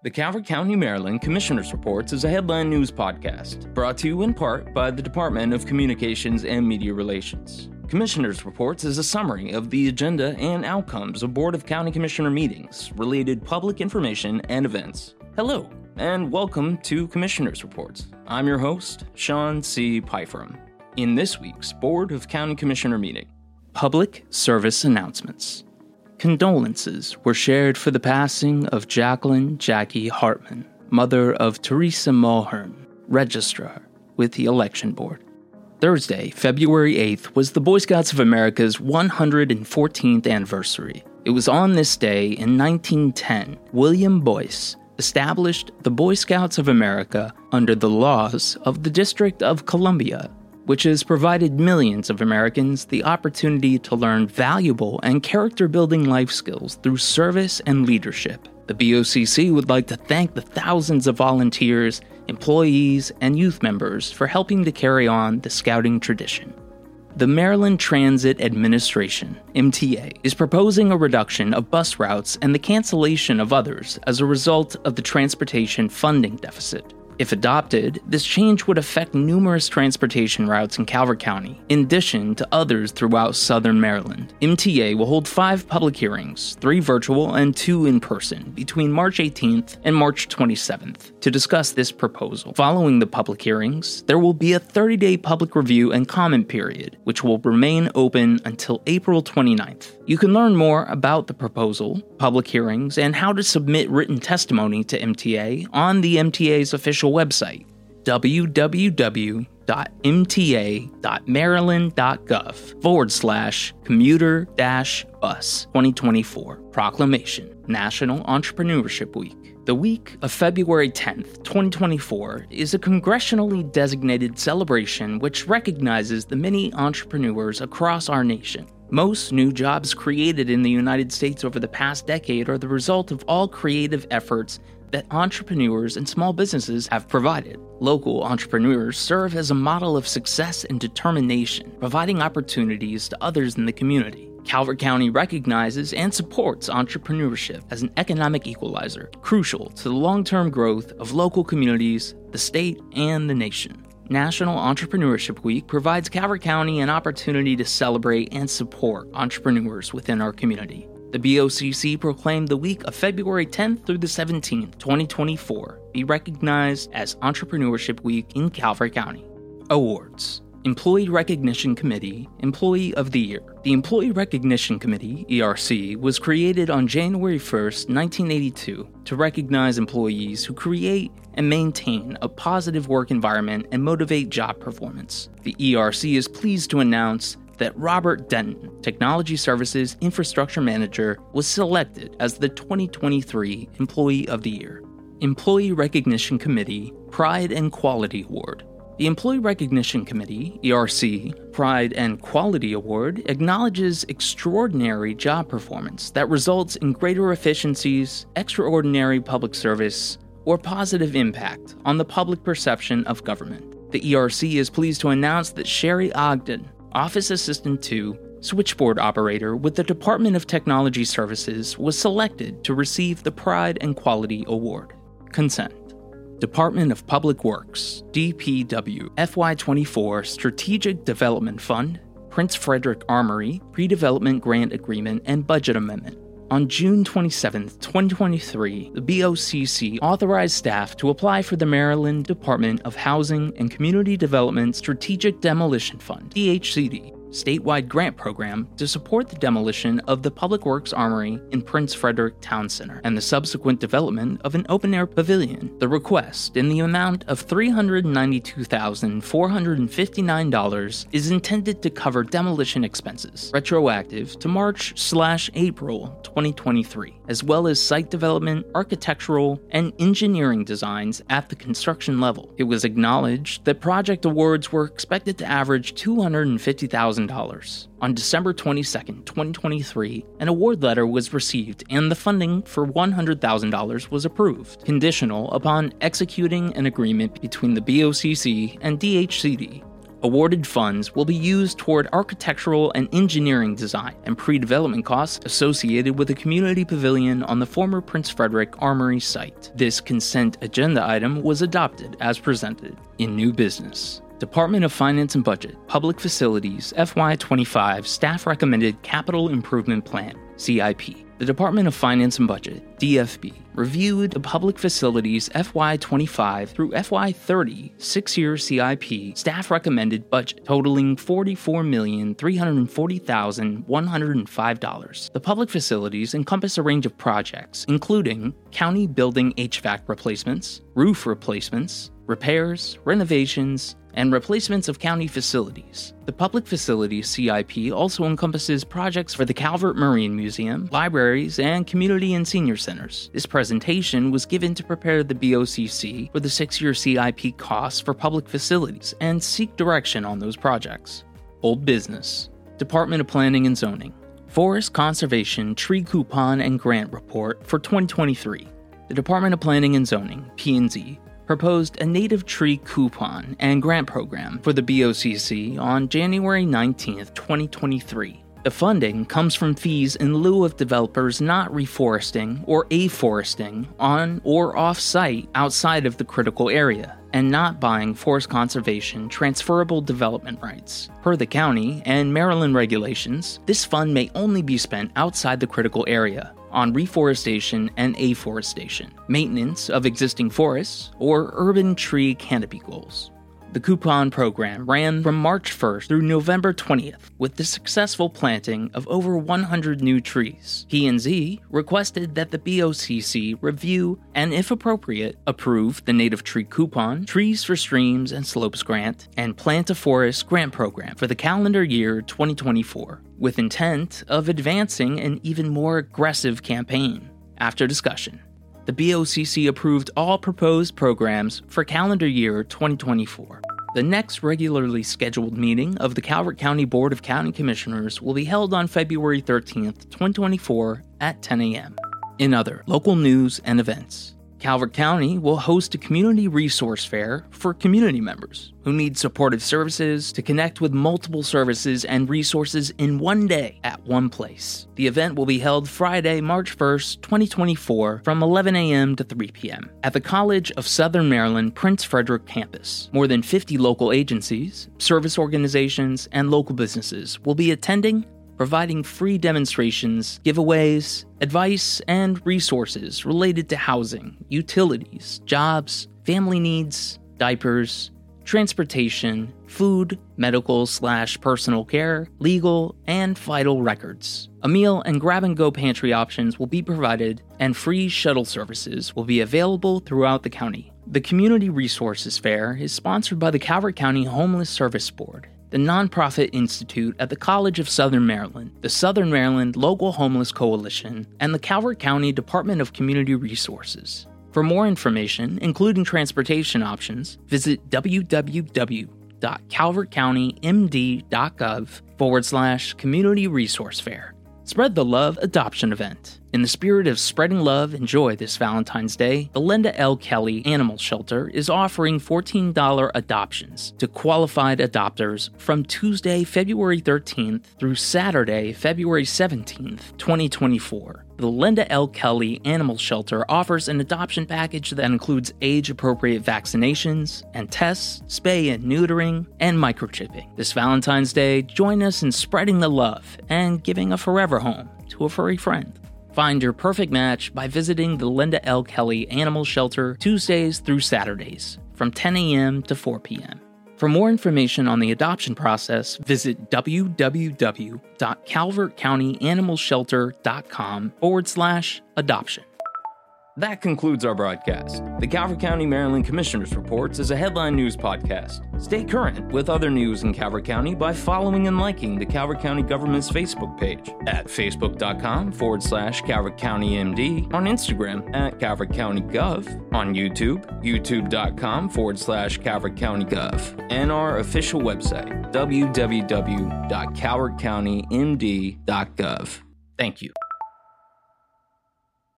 The Calvert County, Maryland Commissioner's Reports is a headline news podcast brought to you in part by the Department of Communications and Media Relations. Commissioner's Reports is a summary of the agenda and outcomes of Board of County Commissioner meetings, related public information, and events. Hello, and welcome to Commissioner's Reports. I'm your host, Sean C. Pyfram. In this week's Board of County Commissioner meeting, public service announcements. Condolences were shared for the passing of Jacqueline Jackie Hartman, mother of Teresa Mulhern, registrar with the election board. Thursday, February 8th, was the Boy Scouts of America's 114th anniversary. It was on this day in 1910, William Boyce established the Boy Scouts of America under the laws of the District of Columbia which has provided millions of Americans the opportunity to learn valuable and character building life skills through service and leadership. The BOCC would like to thank the thousands of volunteers, employees, and youth members for helping to carry on the scouting tradition. The Maryland Transit Administration, MTA, is proposing a reduction of bus routes and the cancellation of others as a result of the transportation funding deficit. If adopted, this change would affect numerous transportation routes in Calvert County, in addition to others throughout southern Maryland. MTA will hold five public hearings, three virtual and two in person, between March 18th and March 27th, to discuss this proposal. Following the public hearings, there will be a 30 day public review and comment period, which will remain open until April 29th. You can learn more about the proposal, public hearings, and how to submit written testimony to MTA on the MTA's official website, www.mta.maryland.gov forward slash commuter dash bus 2024 Proclamation National Entrepreneurship Week. The week of February 10th, 2024, is a congressionally designated celebration which recognizes the many entrepreneurs across our nation. Most new jobs created in the United States over the past decade are the result of all creative efforts that entrepreneurs and small businesses have provided. Local entrepreneurs serve as a model of success and determination, providing opportunities to others in the community. Calvert County recognizes and supports entrepreneurship as an economic equalizer, crucial to the long term growth of local communities, the state, and the nation. National Entrepreneurship Week provides Calvert County an opportunity to celebrate and support entrepreneurs within our community. The BOCC proclaimed the week of February 10th through the 17th, 2024, be recognized as Entrepreneurship Week in Calvert County. Awards Employee Recognition Committee Employee of the Year. The Employee Recognition Committee, ERC, was created on January 1st, 1982, to recognize employees who create and maintain a positive work environment and motivate job performance. The ERC is pleased to announce that Robert Denton, Technology Services Infrastructure Manager, was selected as the 2023 Employee of the Year. Employee Recognition Committee Pride and Quality Award. The Employee Recognition Committee, ERC, Pride and Quality Award acknowledges extraordinary job performance that results in greater efficiencies, extraordinary public service, or positive impact on the public perception of government. The ERC is pleased to announce that Sherry Ogden, Office Assistant 2, Switchboard Operator with the Department of Technology Services, was selected to receive the Pride and Quality Award. Consent. Department of Public Works, DPW, FY24 Strategic Development Fund, Prince Frederick Armory, Pre Development Grant Agreement and Budget Amendment. On June 27, 2023, the BOCC authorized staff to apply for the Maryland Department of Housing and Community Development Strategic Demolition Fund, DHCD, statewide grant program to support the demolition of the Public Works Armory in Prince Frederick Town Center and the subsequent development of an open air pavilion. The request, in the amount of $392,459, is intended to cover demolition expenses, retroactive to March slash April 2023, as well as site development, architectural, and engineering designs at the construction level. It was acknowledged that project awards were expected to average 250,000 $1,000. On December 22, 2023, an award letter was received and the funding for $100,000 was approved, conditional upon executing an agreement between the BOCC and DHCD Awarded funds will be used toward architectural and engineering design and pre development costs associated with the community pavilion on the former Prince Frederick Armory site. This consent agenda item was adopted as presented in new business. Department of Finance and Budget, Public Facilities, FY25 Staff Recommended Capital Improvement Plan, CIP. The Department of Finance and Budget, DFB, reviewed the Public Facilities FY25 through FY30 six year CIP staff recommended budget totaling $44,340,105. The public facilities encompass a range of projects, including county building HVAC replacements, roof replacements, repairs, renovations, and replacements of county facilities. The Public Facilities CIP also encompasses projects for the Calvert Marine Museum, libraries, and community and senior centers. This presentation was given to prepare the BOCC for the six year CIP costs for public facilities and seek direction on those projects. Old Business, Department of Planning and Zoning, Forest Conservation Tree Coupon and Grant Report for 2023. The Department of Planning and Zoning, P&Z, proposed a native tree coupon and grant program for the BOCC on January 19, 2023. The funding comes from fees in lieu of developers not reforesting or afforesting on or off site outside of the critical area and not buying forest conservation transferable development rights. Per the county and Maryland regulations, this fund may only be spent outside the critical area on reforestation and afforestation, maintenance of existing forests, or urban tree canopy goals. The coupon program ran from March 1st through November 20th with the successful planting of over 100 new trees. P&Z requested that the BOCC review and if appropriate approve the native tree coupon, trees for streams and slopes grant, and plant a forest grant program for the calendar year 2024 with intent of advancing an even more aggressive campaign. After discussion, the BOCC approved all proposed programs for calendar year 2024. The next regularly scheduled meeting of the Calvert County Board of County Commissioners will be held on February 13, 2024 at 10 a.m. In other local news and events, Calvert County will host a community resource fair for community members who need supportive services to connect with multiple services and resources in one day at one place. The event will be held Friday, March 1st, 2024, from 11 a.m. to 3 p.m. at the College of Southern Maryland Prince Frederick campus. More than 50 local agencies, service organizations, and local businesses will be attending providing free demonstrations, giveaways, advice, and resources related to housing, utilities, jobs, family needs, diapers, transportation, food, medical slash personal care, legal, and vital records. A meal and grab and go pantry options will be provided, and free shuttle services will be available throughout the county. The Community Resources Fair is sponsored by the Calvert County Homeless Service Board the nonprofit institute at the College of Southern Maryland, the Southern Maryland Local Homeless Coalition, and the Calvert County Department of Community Resources. For more information, including transportation options, visit www.calvertcountymd.gov forward slash community resource fair. Spread the Love Adoption Event. In the spirit of spreading love and joy this Valentine's Day, the Linda L. Kelly Animal Shelter is offering $14 adoptions to qualified adopters from Tuesday, February 13th through Saturday, February 17th, 2024 the Linda L. Kelly Animal Shelter offers an adoption package that includes age appropriate vaccinations and tests, spay and neutering, and microchipping. This Valentine's Day, join us in spreading the love and giving a forever home to a furry friend. Find your perfect match by visiting the Linda L. Kelly Animal Shelter Tuesdays through Saturdays from 10 a.m. to 4 p.m. For more information on the adoption process, visit www.calvertcountyanimalshelter.com forward slash adoption. That concludes our broadcast. The Calvert County, Maryland Commissioner's Reports is a headline news podcast. Stay current with other news in Calvert County by following and liking the Calvert County government's Facebook page at facebook.com forward slash Calvert County MD, on Instagram at Calvert County Gov, on YouTube, youtube.com forward slash Calvert County Gov, and our official website, www.calvertcountymd.gov. Thank you.